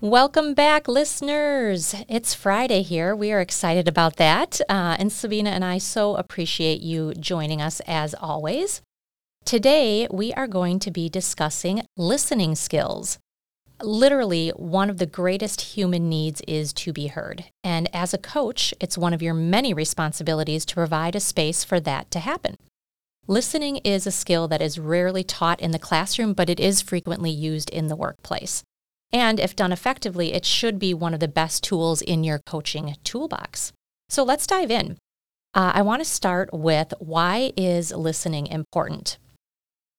Welcome back, listeners. It's Friday here. We are excited about that. Uh, and Sabina and I so appreciate you joining us as always. Today, we are going to be discussing listening skills. Literally, one of the greatest human needs is to be heard. And as a coach, it's one of your many responsibilities to provide a space for that to happen. Listening is a skill that is rarely taught in the classroom, but it is frequently used in the workplace. And if done effectively, it should be one of the best tools in your coaching toolbox. So let's dive in. Uh, I want to start with why is listening important?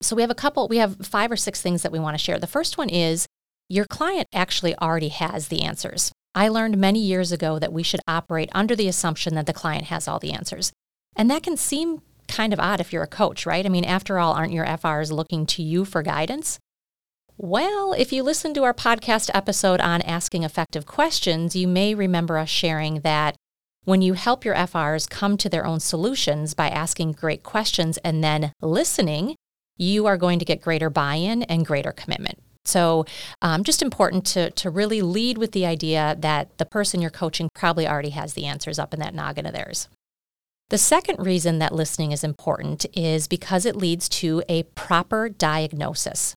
So we have a couple, we have five or six things that we want to share. The first one is your client actually already has the answers. I learned many years ago that we should operate under the assumption that the client has all the answers. And that can seem kind of odd if you're a coach, right? I mean, after all, aren't your FRs looking to you for guidance? Well, if you listen to our podcast episode on asking effective questions, you may remember us sharing that when you help your FRs come to their own solutions by asking great questions and then listening, you are going to get greater buy in and greater commitment. So, um, just important to, to really lead with the idea that the person you're coaching probably already has the answers up in that noggin of theirs. The second reason that listening is important is because it leads to a proper diagnosis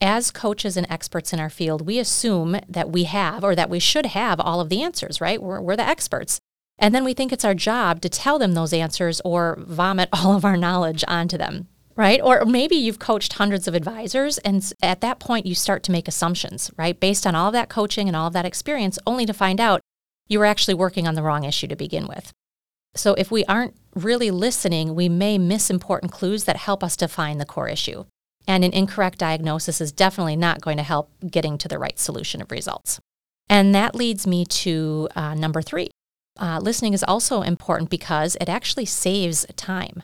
as coaches and experts in our field, we assume that we have or that we should have all of the answers, right? We're, we're the experts. And then we think it's our job to tell them those answers or vomit all of our knowledge onto them, right? Or maybe you've coached hundreds of advisors, and at that point, you start to make assumptions, right? Based on all of that coaching and all of that experience, only to find out you were actually working on the wrong issue to begin with. So if we aren't really listening, we may miss important clues that help us define the core issue. And an incorrect diagnosis is definitely not going to help getting to the right solution of results. And that leads me to uh, number three. Uh, listening is also important because it actually saves time.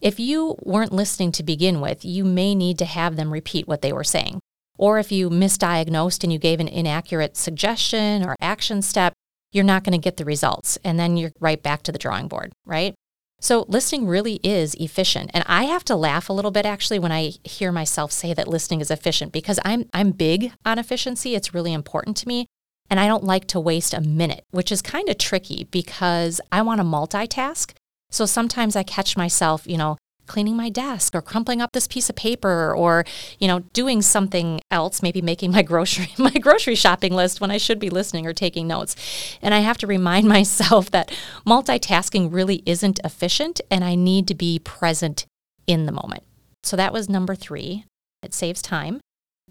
If you weren't listening to begin with, you may need to have them repeat what they were saying. Or if you misdiagnosed and you gave an inaccurate suggestion or action step, you're not going to get the results. And then you're right back to the drawing board, right? So listening really is efficient. And I have to laugh a little bit actually when I hear myself say that listening is efficient because I'm I'm big on efficiency. It's really important to me. And I don't like to waste a minute, which is kind of tricky because I want to multitask. So sometimes I catch myself, you know, cleaning my desk or crumpling up this piece of paper or you know doing something else maybe making my grocery my grocery shopping list when I should be listening or taking notes. And I have to remind myself that multitasking really isn't efficient and I need to be present in the moment. So that was number 3 it saves time.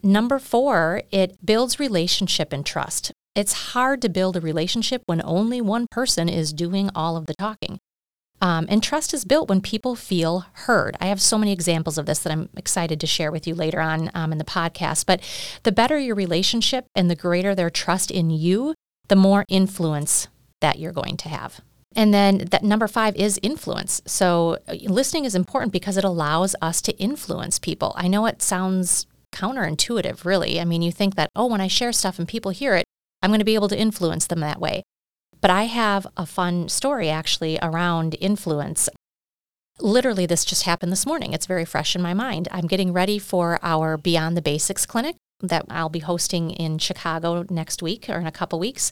Number 4 it builds relationship and trust. It's hard to build a relationship when only one person is doing all of the talking um, and trust is built when people feel heard. I have so many examples of this that I'm excited to share with you later on um, in the podcast. But the better your relationship and the greater their trust in you, the more influence that you're going to have. And then that number five is influence. So uh, listening is important because it allows us to influence people. I know it sounds counterintuitive, really. I mean, you think that, oh, when I share stuff and people hear it, I'm going to be able to influence them that way. But I have a fun story actually around influence. Literally, this just happened this morning. It's very fresh in my mind. I'm getting ready for our Beyond the Basics clinic that I'll be hosting in Chicago next week or in a couple weeks.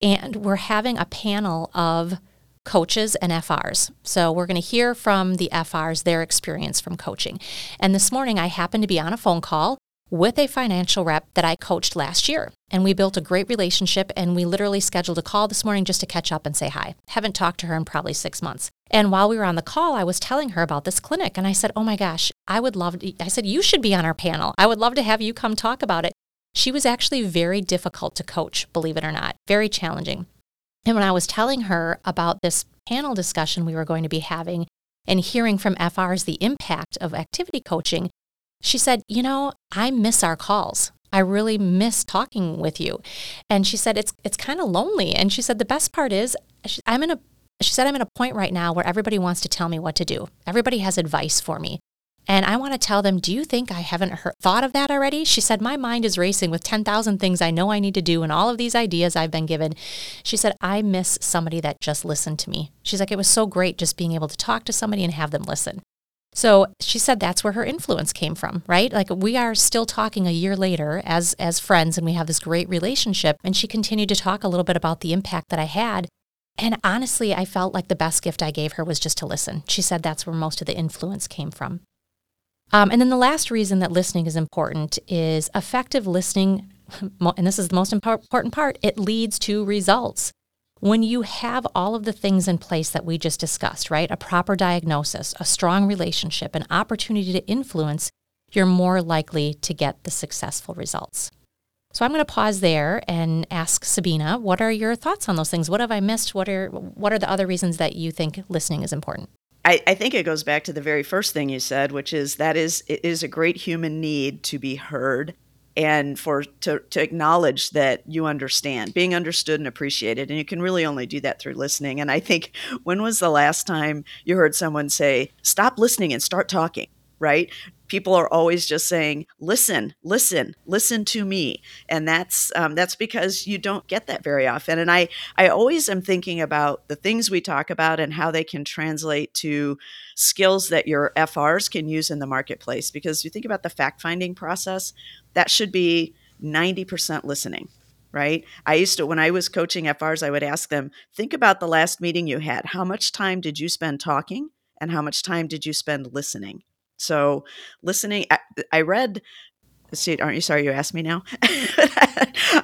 And we're having a panel of coaches and FRs. So we're going to hear from the FRs, their experience from coaching. And this morning, I happened to be on a phone call with a financial rep that I coached last year. And we built a great relationship and we literally scheduled a call this morning just to catch up and say hi. Haven't talked to her in probably six months. And while we were on the call, I was telling her about this clinic and I said, Oh my gosh, I would love to, I said, you should be on our panel. I would love to have you come talk about it. She was actually very difficult to coach, believe it or not, very challenging. And when I was telling her about this panel discussion we were going to be having and hearing from FRs the impact of activity coaching, she said, You know, I miss our calls. I really miss talking with you. And she said, It's, it's kind of lonely. And she said, The best part is, I'm in a she said, I'm in a point right now where everybody wants to tell me what to do. Everybody has advice for me. And I want to tell them, do you think I haven't heard, thought of that already? She said, my mind is racing with 10,000 things I know I need to do and all of these ideas I've been given. She said, I miss somebody that just listened to me. She's like, it was so great just being able to talk to somebody and have them listen. So she said that's where her influence came from, right? Like we are still talking a year later as as friends and we have this great relationship and she continued to talk a little bit about the impact that I had. And honestly, I felt like the best gift I gave her was just to listen. She said that's where most of the influence came from. Um, and then the last reason that listening is important is effective listening, and this is the most important part, it leads to results when you have all of the things in place that we just discussed, right? A proper diagnosis, a strong relationship, an opportunity to influence, you're more likely to get the successful results. So I'm going to pause there and ask Sabina, what are your thoughts on those things? What have I missed? What are what are the other reasons that you think listening is important? I, I think it goes back to the very first thing you said, which is that is it is a great human need to be heard and for to, to acknowledge that you understand being understood and appreciated and you can really only do that through listening. And i think when was the last time you heard someone say stop listening and start talking right? People are always just saying listen listen listen to me and that's um, that's because you don't get that very often. And i i always am thinking about the things we talk about and how they can translate to skills that your frs can use in the marketplace because you think about the fact finding process that should be 90% listening right? I used to, when I was coaching FRs, I would ask them, think about the last meeting you had. How much time did you spend talking? And how much time did you spend listening? So listening, I, I read See, aren't you sorry you asked me now?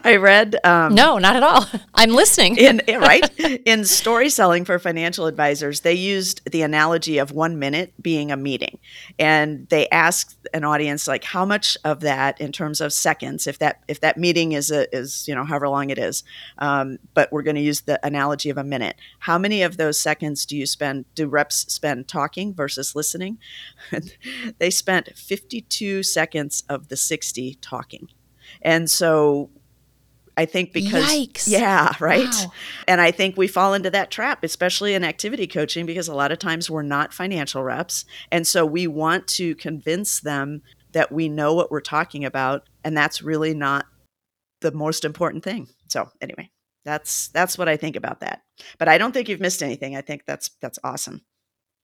I read. Um, no, not at all. I'm listening. in, right? In story selling for financial advisors, they used the analogy of one minute being a meeting. And they asked an audience, like, how much of that in terms of seconds, if that if that meeting is a, is, you know, however long it is, um, but we're going to use the analogy of a minute. How many of those seconds do you spend, do reps spend talking versus listening? they spent 52 seconds of the 60 talking. And so I think because Yikes. yeah, right. Wow. And I think we fall into that trap, especially in activity coaching, because a lot of times we're not financial reps, and so we want to convince them that we know what we're talking about, and that's really not the most important thing. So anyway, that's that's what I think about that. But I don't think you've missed anything. I think that's that's awesome.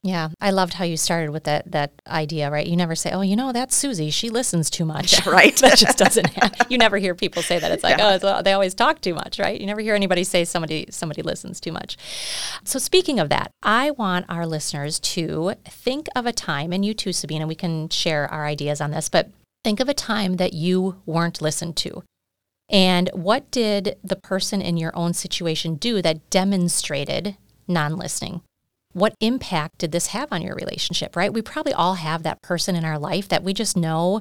Yeah, I loved how you started with that that idea, right? You never say, "Oh, you know, that's Susie. She listens too much." right. that just doesn't. Happen. You never hear people say that. It's like, yeah. "Oh, they always talk too much," right? You never hear anybody say somebody somebody listens too much. So, speaking of that, I want our listeners to think of a time, and you too, Sabina. We can share our ideas on this, but think of a time that you weren't listened to. And what did the person in your own situation do that demonstrated non listening? What impact did this have on your relationship, right? We probably all have that person in our life that we just know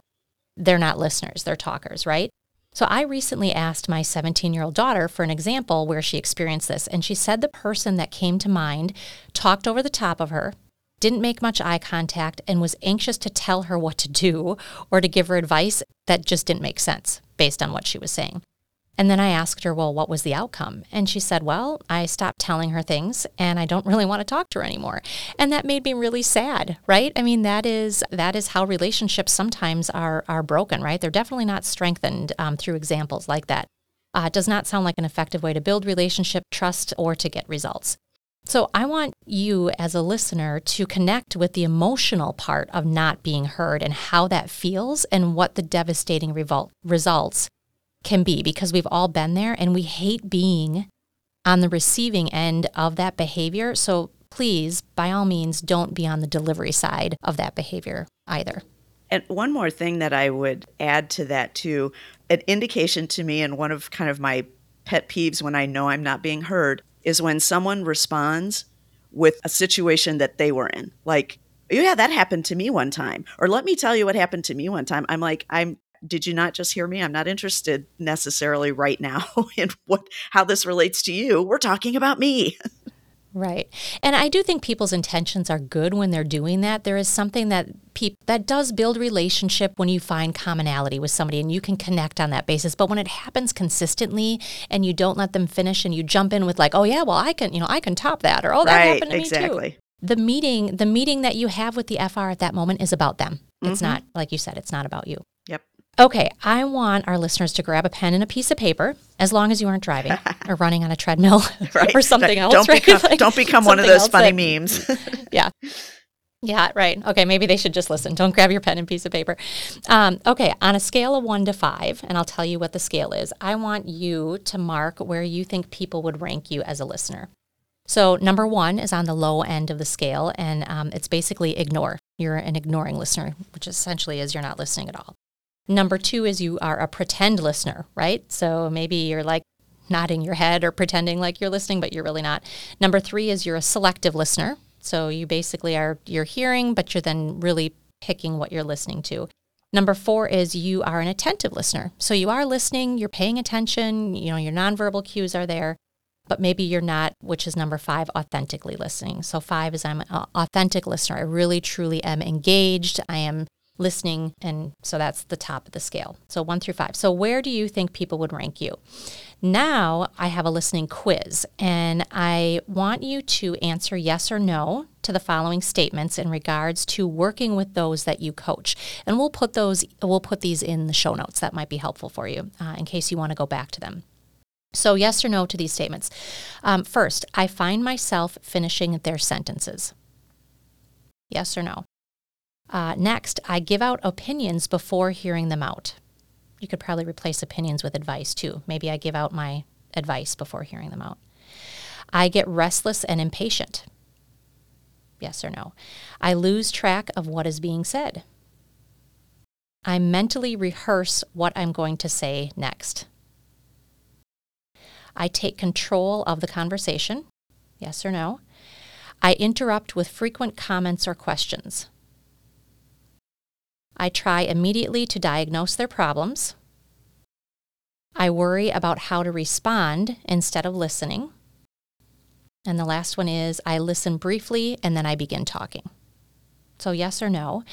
they're not listeners, they're talkers, right? So I recently asked my 17 year old daughter for an example where she experienced this. And she said the person that came to mind talked over the top of her, didn't make much eye contact, and was anxious to tell her what to do or to give her advice that just didn't make sense based on what she was saying. And then I asked her, well, what was the outcome? And she said, well, I stopped telling her things and I don't really want to talk to her anymore. And that made me really sad, right? I mean, that is that is how relationships sometimes are are broken, right? They're definitely not strengthened um, through examples like that. Uh, it does not sound like an effective way to build relationship trust or to get results. So I want you as a listener to connect with the emotional part of not being heard and how that feels and what the devastating revol- results can be because we've all been there and we hate being on the receiving end of that behavior. So please, by all means, don't be on the delivery side of that behavior either. And one more thing that I would add to that, too, an indication to me, and one of kind of my pet peeves when I know I'm not being heard, is when someone responds with a situation that they were in. Like, yeah, that happened to me one time. Or let me tell you what happened to me one time. I'm like, I'm did you not just hear me? I'm not interested necessarily right now in what how this relates to you. We're talking about me. Right. And I do think people's intentions are good when they're doing that. There is something that peop- that does build relationship when you find commonality with somebody and you can connect on that basis. But when it happens consistently and you don't let them finish and you jump in with like, "Oh yeah, well I can, you know, I can top that," or "Oh, that right, happened to exactly. me too." The meeting, the meeting that you have with the FR at that moment is about them. It's mm-hmm. not like you said, it's not about you. Okay, I want our listeners to grab a pen and a piece of paper, as long as you aren't driving or running on a treadmill right. or something else. Don't right? become, like don't become one of those funny that, memes. yeah. Yeah, right. Okay, maybe they should just listen. Don't grab your pen and piece of paper. Um, okay, on a scale of one to five, and I'll tell you what the scale is, I want you to mark where you think people would rank you as a listener. So, number one is on the low end of the scale, and um, it's basically ignore. You're an ignoring listener, which essentially is you're not listening at all. Number two is you are a pretend listener, right? So maybe you're like nodding your head or pretending like you're listening, but you're really not. Number three is you're a selective listener. So you basically are you're hearing, but you're then really picking what you're listening to. Number four is you are an attentive listener. So you are listening, you're paying attention, you know, your nonverbal cues are there, but maybe you're not, which is number five, authentically listening. So five is I'm an authentic listener. I really, truly am engaged. I am listening. And so that's the top of the scale. So one through five. So where do you think people would rank you? Now I have a listening quiz, and I want you to answer yes or no to the following statements in regards to working with those that you coach. And we'll put those, we'll put these in the show notes. That might be helpful for you uh, in case you want to go back to them. So, yes or no to these statements. Um, first, I find myself finishing their sentences. Yes or no? Uh, next, I give out opinions before hearing them out. You could probably replace opinions with advice too. Maybe I give out my advice before hearing them out. I get restless and impatient. Yes or no? I lose track of what is being said. I mentally rehearse what I'm going to say next. I take control of the conversation. Yes or no? I interrupt with frequent comments or questions. I try immediately to diagnose their problems. I worry about how to respond instead of listening. And the last one is I listen briefly and then I begin talking. So, yes or no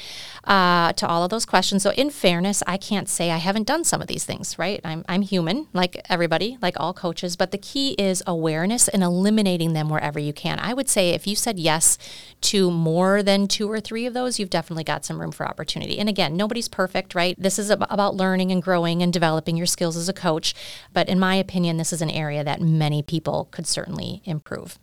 uh, to all of those questions. So, in fairness, I can't say I haven't done some of these things, right? I'm, I'm human, like everybody, like all coaches, but the key is awareness and eliminating them wherever you can. I would say if you said yes to more than two or three of those, you've definitely got some room for opportunity. And again, nobody's perfect, right? This is about learning and growing and developing your skills as a coach. But in my opinion, this is an area that many people could certainly improve.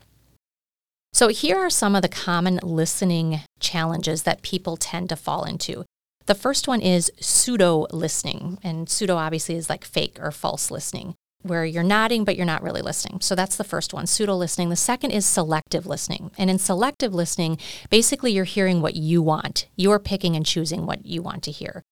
So, here are some of the common listening challenges that people tend to fall into. The first one is pseudo listening, and pseudo obviously is like fake or false listening, where you're nodding but you're not really listening. So that's the first one, pseudo listening. The second is selective listening. And in selective listening, basically you're hearing what you want. You're picking and choosing what you want to hear.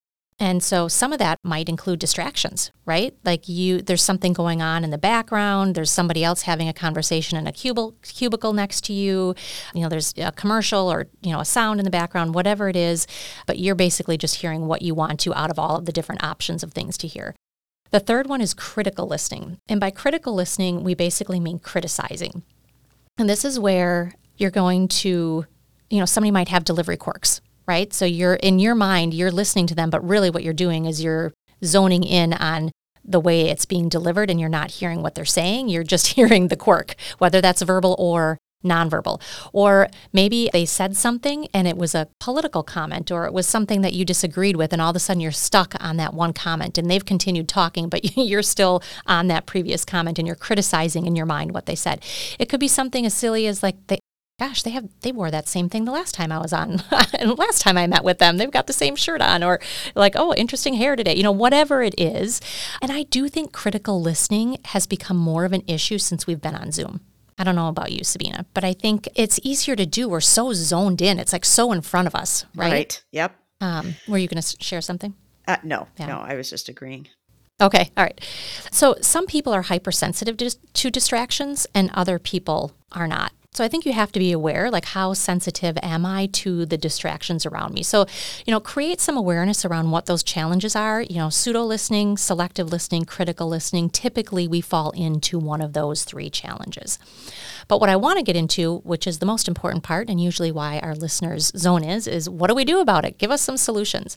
And so some of that might include distractions, right? Like you there's something going on in the background, there's somebody else having a conversation in a cubicle cubicle next to you. You know, there's a commercial or, you know, a sound in the background, whatever it is, but you're basically just hearing what you want to out of all of the different options of things to hear. The third one is critical listening. And by critical listening, we basically mean criticizing. And this is where you're going to, you know, somebody might have delivery quirks, right? So you're in your mind, you're listening to them, but really what you're doing is you're zoning in on the way it's being delivered and you're not hearing what they're saying. You're just hearing the quirk, whether that's verbal or nonverbal. Or maybe they said something and it was a political comment or it was something that you disagreed with, and all of a sudden you're stuck on that one comment and they've continued talking, but you're still on that previous comment and you're criticizing in your mind what they said. It could be something as silly as like they, gosh, they have they wore that same thing the last time I was on, and last time I met with them, they've got the same shirt on, or like, oh, interesting hair today, you know, whatever it is. And I do think critical listening has become more of an issue since we've been on Zoom. I don't know about you, Sabina, but I think it's easier to do. We're so zoned in; it's like so in front of us, right? Right. Yep. Um, were you going to share something? Uh, no, Yeah. no, I was just agreeing. Okay, all right. So some people are hypersensitive to, to distractions and other people are not. So I think you have to be aware like how sensitive am I to the distractions around me. So, you know, create some awareness around what those challenges are, you know, pseudo listening, selective listening, critical listening. Typically we fall into one of those three challenges. But what I want to get into, which is the most important part and usually why our listeners zone is is what do we do about it? Give us some solutions.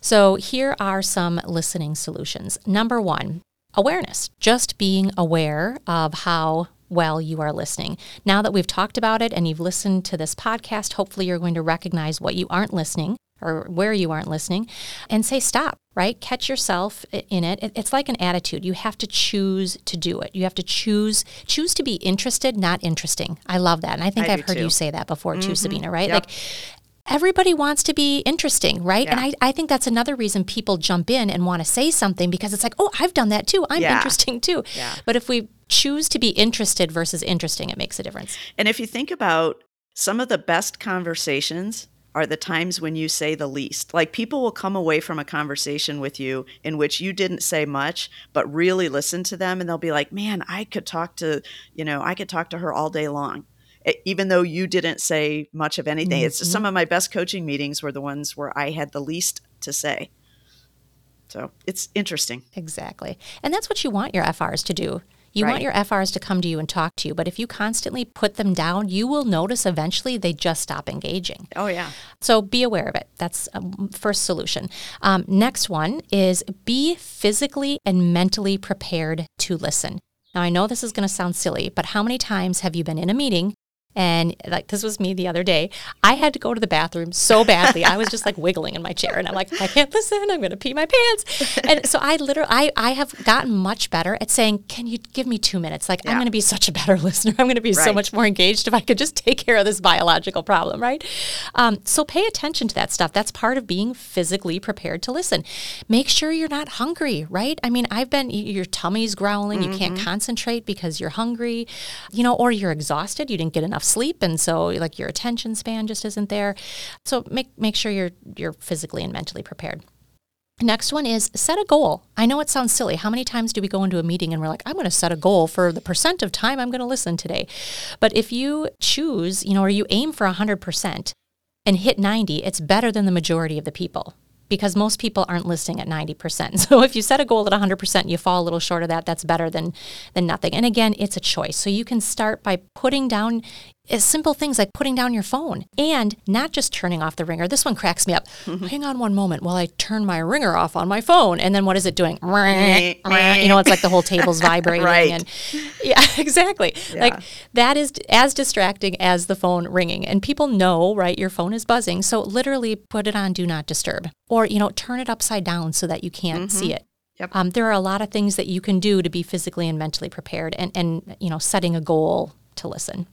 So here are some listening solutions. Number 1, awareness. Just being aware of how well you are listening. Now that we've talked about it and you've listened to this podcast, hopefully you're going to recognize what you aren't listening or where you aren't listening and say stop, right? Catch yourself in it. It- It's like an attitude. You have to choose to do it. You have to choose choose to be interested, not interesting. I love that. And I think I I've do heard you say that before too, mm-hmm. Sabina, right? Yep. Like everybody wants to be interesting, right? And I, I think that's another reason people jump in and want to say something because it's like, oh, I've done that too. I'm Yeah. interesting too. Yeah. But if we choose to be interested versus interesting, it makes a difference. And if you think about some of the best conversations are the times when you say the least. Like people will come away from a conversation with you in which you didn't say much, but really listen to them and they'll be like, "Man, I could talk to, you know, I could talk to her all day long." Even though you didn't say much of anything. It's some of my best coaching meetings were the ones where I had the least to say. So, it's interesting. Exactly. And that's what you want your FRs to do. You want your FRs to come to you and talk to you, but if you constantly put them down, you will notice eventually they just stop engaging. Oh yeah. So be aware of it. That's first solution. Um, next one is be physically and mentally prepared to listen. Now I know this is going to sound silly, but how many times have you been in a meeting? And like this was me the other day. I had to go to the bathroom so badly. I was just like wiggling in my chair, and I'm like, I can't listen. I'm going to pee my pants. And so I literally, I, I have gotten much better at saying, "Can you give me two minutes? Like I'm going to be such a better listener. I'm going to be so much more engaged if I could just take care of this biological problem, right? Um, so pay attention to that stuff. That's part of being physically prepared to listen. Make sure you're not hungry, right? I mean, I've been, your tummy's growling, you can't concentrate because you're hungry, you know, or you're exhausted, you didn't get enough sleep, and so like your attention span just isn't there. So make make sure you're you're physically and mentally prepared. Next one is set a goal. I know it sounds silly. How many times do we go into a meeting and we're like, I'm going to set a goal for the percent of time I'm going to listen today? But if you choose, you know, or you aim for 100% and hit 90, it's better than the majority of the people because most people aren't listing at 90%. So if you set a goal at 100% and you fall a little short of that, that's better than than nothing. And again, it's a choice. So you can start by putting down uh, simple things like putting down your phone and not just turning off the ringer. This one cracks me up. Hang on one moment while I turn my ringer off on my phone. And then what is it doing? you know, it's like the whole table's vibrating. Right. And yeah, exactly. Like that is as distracting as the phone ringing. And people know, right, your phone is buzzing. So literally put it on do not disturb or, you know, turn it upside down so that you can't see it. Yep. Um, there are a lot of things that you can do to be physically and mentally prepared and, and, you know, setting a goal to listen.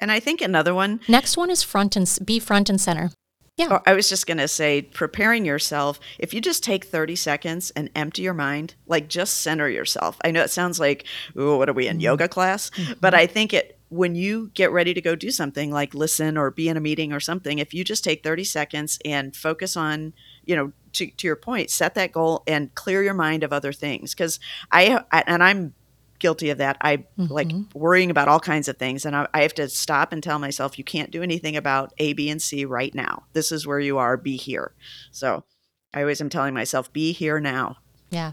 And I think another one Next one is front and be front and center. Yeah. Oh, I was just going to say, preparing yourself, if you just take 30 seconds and empty your mind, like just center yourself. I know it sounds like, oh, what are we in mm-hmm. yoga class? Mm-hmm. But I think it, when you get ready to go do something like listen or be in a meeting or something, if you just take 30 seconds and focus on, you know, to, to your point, set that goal and clear your mind of other things. Cause I, I and I'm guilty of that. I like worrying about all kinds of things, and I, I have to stop and tell myself, you can't do anything about A, B, and C right now. This is where you are. Be here. So I always am telling myself, be here now. Yeah.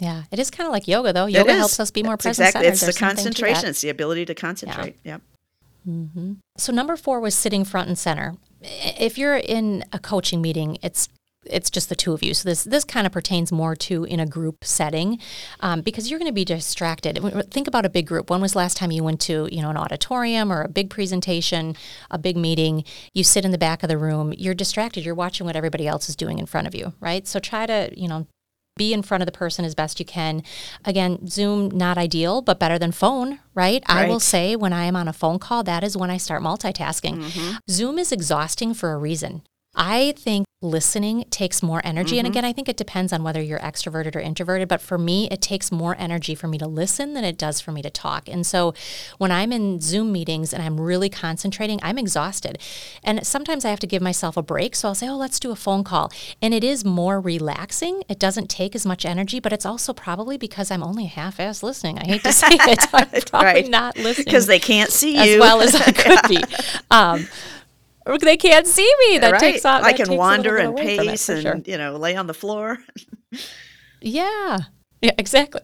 Yeah. It is kind of like yoga, though. Yoga helps us be more present Exactly. It's the There's that. concentration. It's the ability to concentrate. Yep. Mm-hmm. So number four was sitting front and center. If you're in a coaching meeting, it's it's just the two of you. So this this kind of pertains more to in a group setting, um, because you're going to be distracted. Think about a big group. When was the last time you went to you know an auditorium or a big presentation, a big meeting? You sit in the back of the room. You're distracted. You're watching what everybody else is doing in front of you, right? So try to you know be in front of the person as best you can. Again, Zoom not ideal, but better than phone, right? right? I will say when I am on a phone call, that is when I start multitasking. Mm-hmm. Zoom is exhausting for a reason. I think listening takes more energy. Mm-hmm. And again, I think it depends on whether you're extroverted or introverted. But for me, it takes more energy for me to listen than it does for me to talk. And so when I'm in Zoom meetings and I'm really concentrating, I'm exhausted. And sometimes I have to give myself a break. So I'll say, oh, let's do a phone call. And it is more relaxing. It doesn't take as much energy, but it's also probably because I'm only half ass listening. I hate to say it. I'm probably right. not listening. Because they can't see you. As well as I could be. Um, they can't see me. That right. takes off. I can wander and pace and sure. you know lay on the floor. yeah. Yeah, exactly.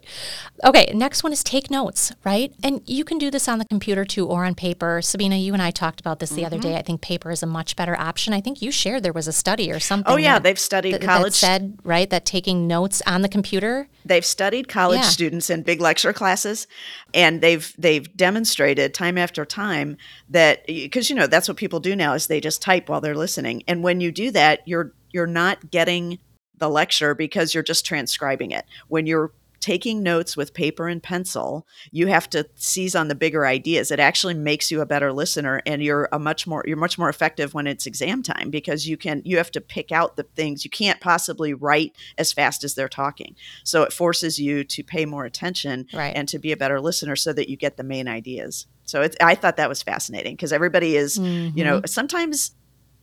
Okay, next one is take notes, right? And you can do this on the computer too or on paper. Sabina, you and I talked about this the mm-hmm. other day. I think paper is a much better option. I think you shared there was a study or something. Oh yeah, that, they've studied that, college that said, right, that taking notes on the computer. They've studied college yeah. students in big lecture classes and they've they've demonstrated time after time that because you know, that's what people do now is they just type while they're listening. And when you do that, you're you're not getting the lecture because you're just transcribing it. When you're taking notes with paper and pencil, you have to seize on the bigger ideas. It actually makes you a better listener and you're a much more you're much more effective when it's exam time because you can you have to pick out the things you can't possibly write as fast as they're talking. So it forces you to pay more attention right. and to be a better listener so that you get the main ideas. So I thought that was fascinating because everybody is, mm-hmm. you know, mm-hmm. sometimes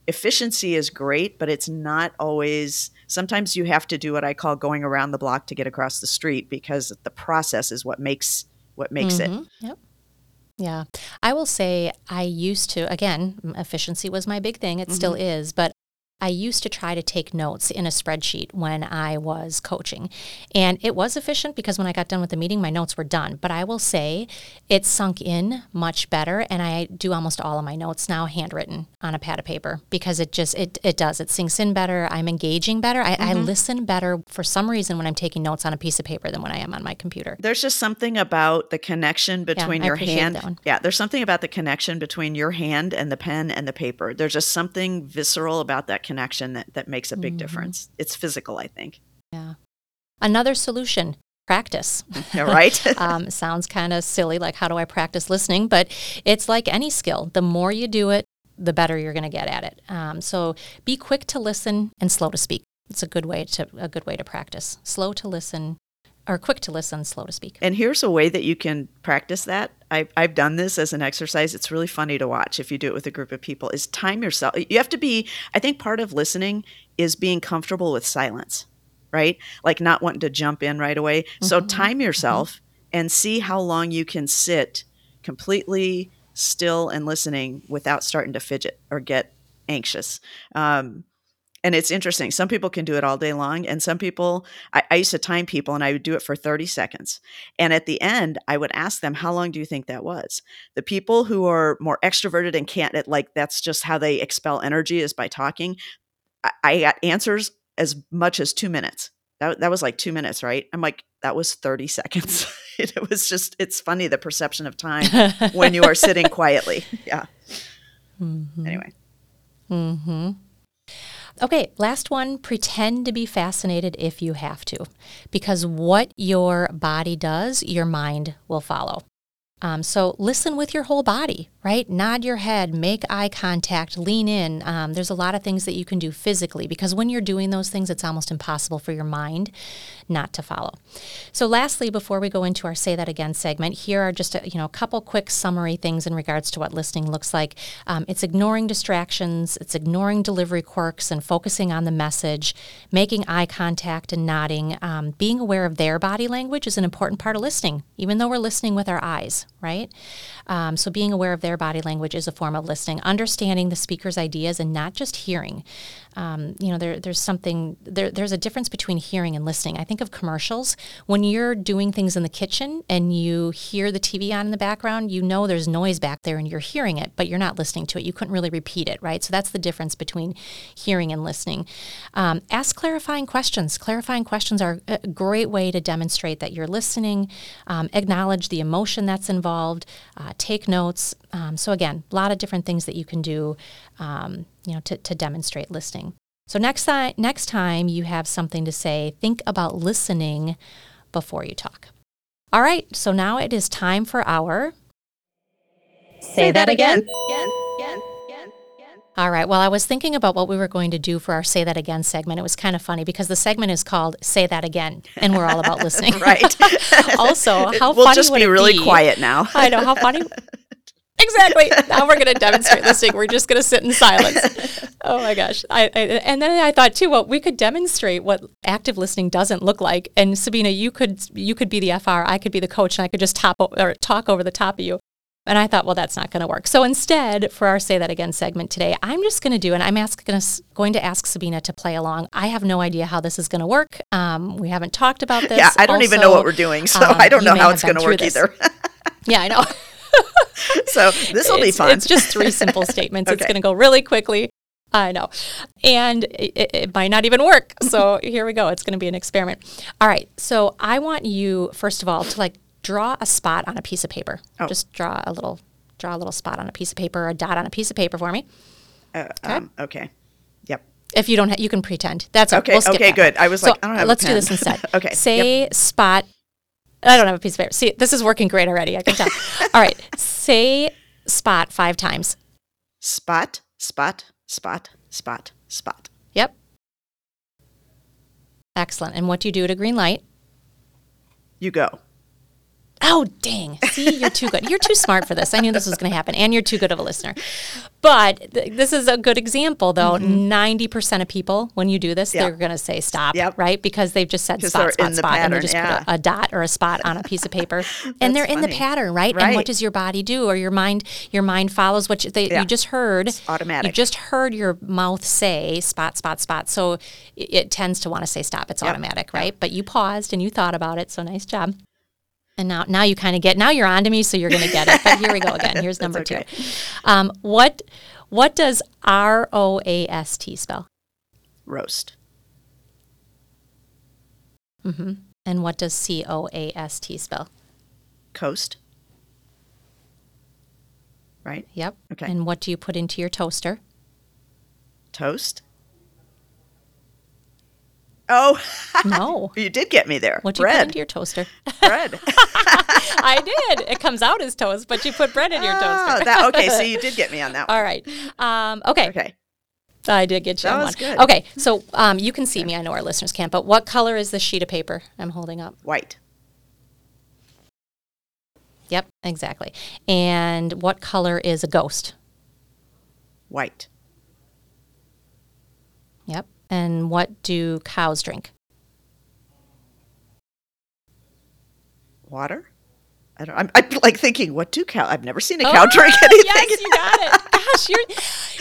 efficiency is great, but it's not always. Sometimes you have to do what I call going around the block to get across the street because the process is what makes what makes mm-hmm. it. Yep. Yeah. I will say I used to, again, efficiency was my big thing. It mm-hmm. still is, but I used to try to take notes in a spreadsheet when I was coaching. And it was efficient because when I got done with the meeting, my notes were done. But I will say it sunk in much better. And I do almost all of my notes now handwritten on a pad of paper because it just, it, it does. It sinks in better. I'm engaging better. I, mm-hmm. I listen better for some reason when I'm taking notes on a piece of paper than when I am on my computer. There's just something about the connection between yeah, your hand. Yeah, there's something about the connection between your hand and the pen and the paper. There's just something visceral about that connection that, that makes a big mm-hmm. difference. It's physical, I think. Yeah. Another solution practice. right. um, sounds kind of silly, like how do I practice listening? But it's like any skill. The more you do it, the better you're going to get at it. Um, so be quick to listen and slow to speak. It's a good way to a good way to practice. Slow to listen, or quick to listen, slow to speak. And here's a way that you can practice that. I've, I've done this as an exercise. It's really funny to watch if you do it with a group of people. Is time yourself. You have to be. I think part of listening is being comfortable with silence, right? Like not wanting to jump in right away. Mm-hmm. So time mm-hmm. yourself mm-hmm. and see how long you can sit completely still and listening without starting to fidget or get anxious. Um, and it's interesting. Some people can do it all day long, and some people, I, I, used to time people and I would do it for 30 seconds. And at the end, I would ask them, How long do you think that was? The people who are more extroverted and can't, like, that's just how they expel energy is by talking. I, I got answers as much as two minutes. That, that was like two minutes, right? I'm like, that was 30 seconds. it was just, it's funny the perception of time when you are sitting quietly. Yeah. Mm-hmm. Anyway. Mm hmm. Okay, last one pretend to be fascinated if you have to, because what your body does, your mind will follow. Um, so listen with your whole body, right? Nod your head, make eye contact, lean in. Um, there's a lot of things that you can do physically because when you're doing those things, it's almost impossible for your mind not to follow. So, lastly, before we go into our say that again segment, here are just a, you know a couple quick summary things in regards to what listening looks like. Um, it's ignoring distractions, it's ignoring delivery quirks, and focusing on the message, making eye contact and nodding. Um, being aware of their body language is an important part of listening, even though we're listening with our eyes right? Um, so being aware of their body language is a form of listening, understanding the speaker's ideas and not just hearing. Um, you know, there, there's something, there, there's a difference between hearing and listening. I think of commercials. When you're doing things in the kitchen and you hear the TV on in the background, you know there's noise back there and you're hearing it, but you're not listening to it. You couldn't really repeat it, right? So that's the difference between hearing and listening. Um, ask clarifying questions. Clarifying questions are a great way to demonstrate that you're listening, um, acknowledge the emotion that's involved, uh, take notes. Um, so again, a lot of different things that you can do, um, you know, to, to demonstrate listening. So next time, next time you have something to say, think about listening before you talk. All right, so now it is time for our Say that again. Again. Again. All right. Well, I was thinking about what we were going to do for our Say That Again segment. It was kind of funny because the segment is called Say That Again, and we're all about listening. right. also, how we'll funny just would be really be? quiet now. I know how funny. Exactly. Now we're going to demonstrate listening. We're just going to sit in silence. Oh my gosh. I, I and then I thought too. Well, we could demonstrate what active listening doesn't look like. And Sabina, you could you could be the FR. I could be the coach, and I could just top or talk over the top of you. And I thought, well, that's not going to work. So instead, for our Say That Again segment today, I'm just going to do, and I'm ask, gonna, going to ask Sabina to play along. I have no idea how this is going to work. Um, we haven't talked about this. yeah, I don't even know what we're doing, so um, I don't know how it's going to work either. Yeah, I know. so this will be fun. It's just three simple statements. It's going to go really quickly. I know. And it, it- it might not even work. So here we go. It's going to be an experiment. All right. So I want you, first of all, to like draw a spot on a piece of paper. Oh. Just draw a little, draw a little spot on a piece of paper, or a dot on a piece of paper for me. Uh, um, okay. Yep. If you don't, ha- you can pretend. That's Okay, We'll skip okay, that good. I was So, like, I don't have Let's do this instead. Okay, Say spot. I don't have a piece of paper. See, this is working great already. I can tell. All right. Say spot five times. Spot, spot, spot, spot, spot. Yep. Excellent. And what do you do at a green light? You go. Oh, dang. See, you're too good. You're too smart for this. I knew this was going to happen, and you're too good of a listener. But th- this is a good example, though. 90% of people, when you do this, Mm-hmm. They're going to say stop, Yep. right? Because they've just said spot, spot, spot, and they just yeah. put a, a dot or a spot on a piece of paper, and they're in the pattern, right? right? And what does your body do, or your mind? Your mind follows what you, they, Yeah. you just heard. It's automatic. You just heard your mouth say spot, spot, spot. So it, it tends to want to say stop. It's Yep. automatic, right? But you paused and you thought about it. So nice job. And now, now you kind of get. Now you're on to me, so you're going to get it. But here we go again. Here's number okay. two. Um, what what does R O A S T spell? Roast. And what does C O A S T spell? Coast. Right? Yep. Okay. And what do you put into your toaster? Toast. Oh, No. you did get me there. What you put into your toaster? bread. I did. It comes out as toast, but you put bread in your Ah, toaster. that, okay, so you did get me on that one. All right. Um, okay. Okay. I did get you That on was one. good. Okay. So um, you can see me. I know our listeners can't. But what color is the sheet of paper I'm holding up? White. Yep, exactly. And what color is a ghost? White. Yep. And what do cows drink? Water? I don't, I'm, I'm like thinking, what do cow? I've never seen a Oh, cow drink anything. Yes, you got it. Gosh, you're.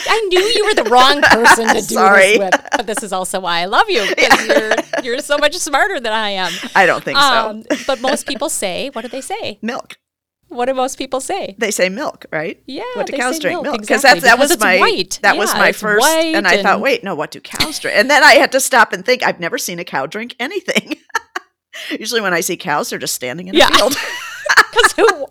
I knew you were the wrong person to do Sorry. this with, but this is also why I love you because you're you're so much smarter than I am. I don't think so. Um, but most people say, what do they say? Milk. What do most people say? They say milk, right? Yeah, What do cows drink? milk, Because exactly, that that because was my white. that was Yeah, my first, and I thought, wait, no, what do cows drink? And then I had to stop and think. I've never seen a cow drink anything. Usually, when I see cows, they're just standing in Yeah. a field. Because who?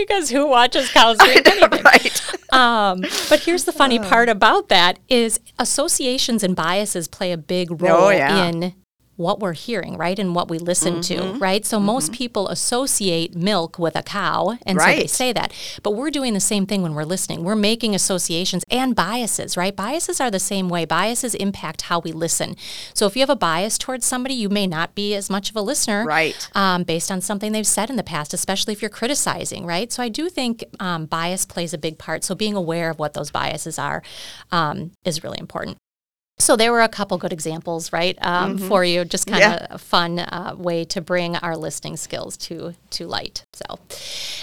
Because who watches cows drink anything? right. Um, but here's the funny part about that is associations and biases play a big role Oh, yeah. in what we're hearing, right? And what we listen Mm-hmm. to, right? So most people associate milk with a cow, and so they say that. But we're doing the same thing when we're listening. We're making associations and biases, right? Biases are the same way. Biases impact how we listen. So if you have a bias towards somebody, you may not be as much of a listener, Right. um, based on something they've said in the past, especially if you're criticizing, right? So I do think um, bias plays a big part. So being aware of what those biases are um, is really important. So there were a couple good examples, right, um, for you. Just kind of Mm-hmm. Yeah. a fun uh, way to bring our listening skills to to light. So,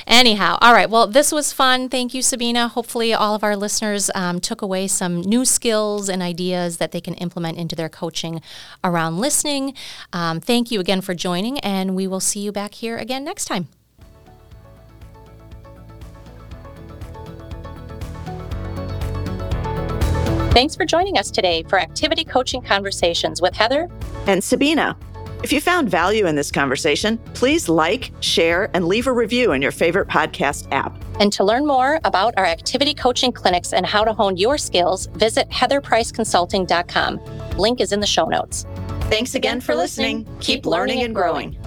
anyhow, all right. Well, this was fun. Thank you, Sabina. Hopefully, all of our listeners um, took away some new skills and ideas that they can implement into their coaching around listening. Um, thank you again for joining, and we will see you back here again next time. Thanks for joining us today for Activity Coaching Conversations with Heather And Sabina, If you found value in this conversation, please like, share, and leave a review in your favorite podcast app. And to learn more about our activity coaching clinics and how to hone your skills, visit heatherpriceconsulting.com. Link is in the show notes. Thanks again for listening. Keep learning and growing.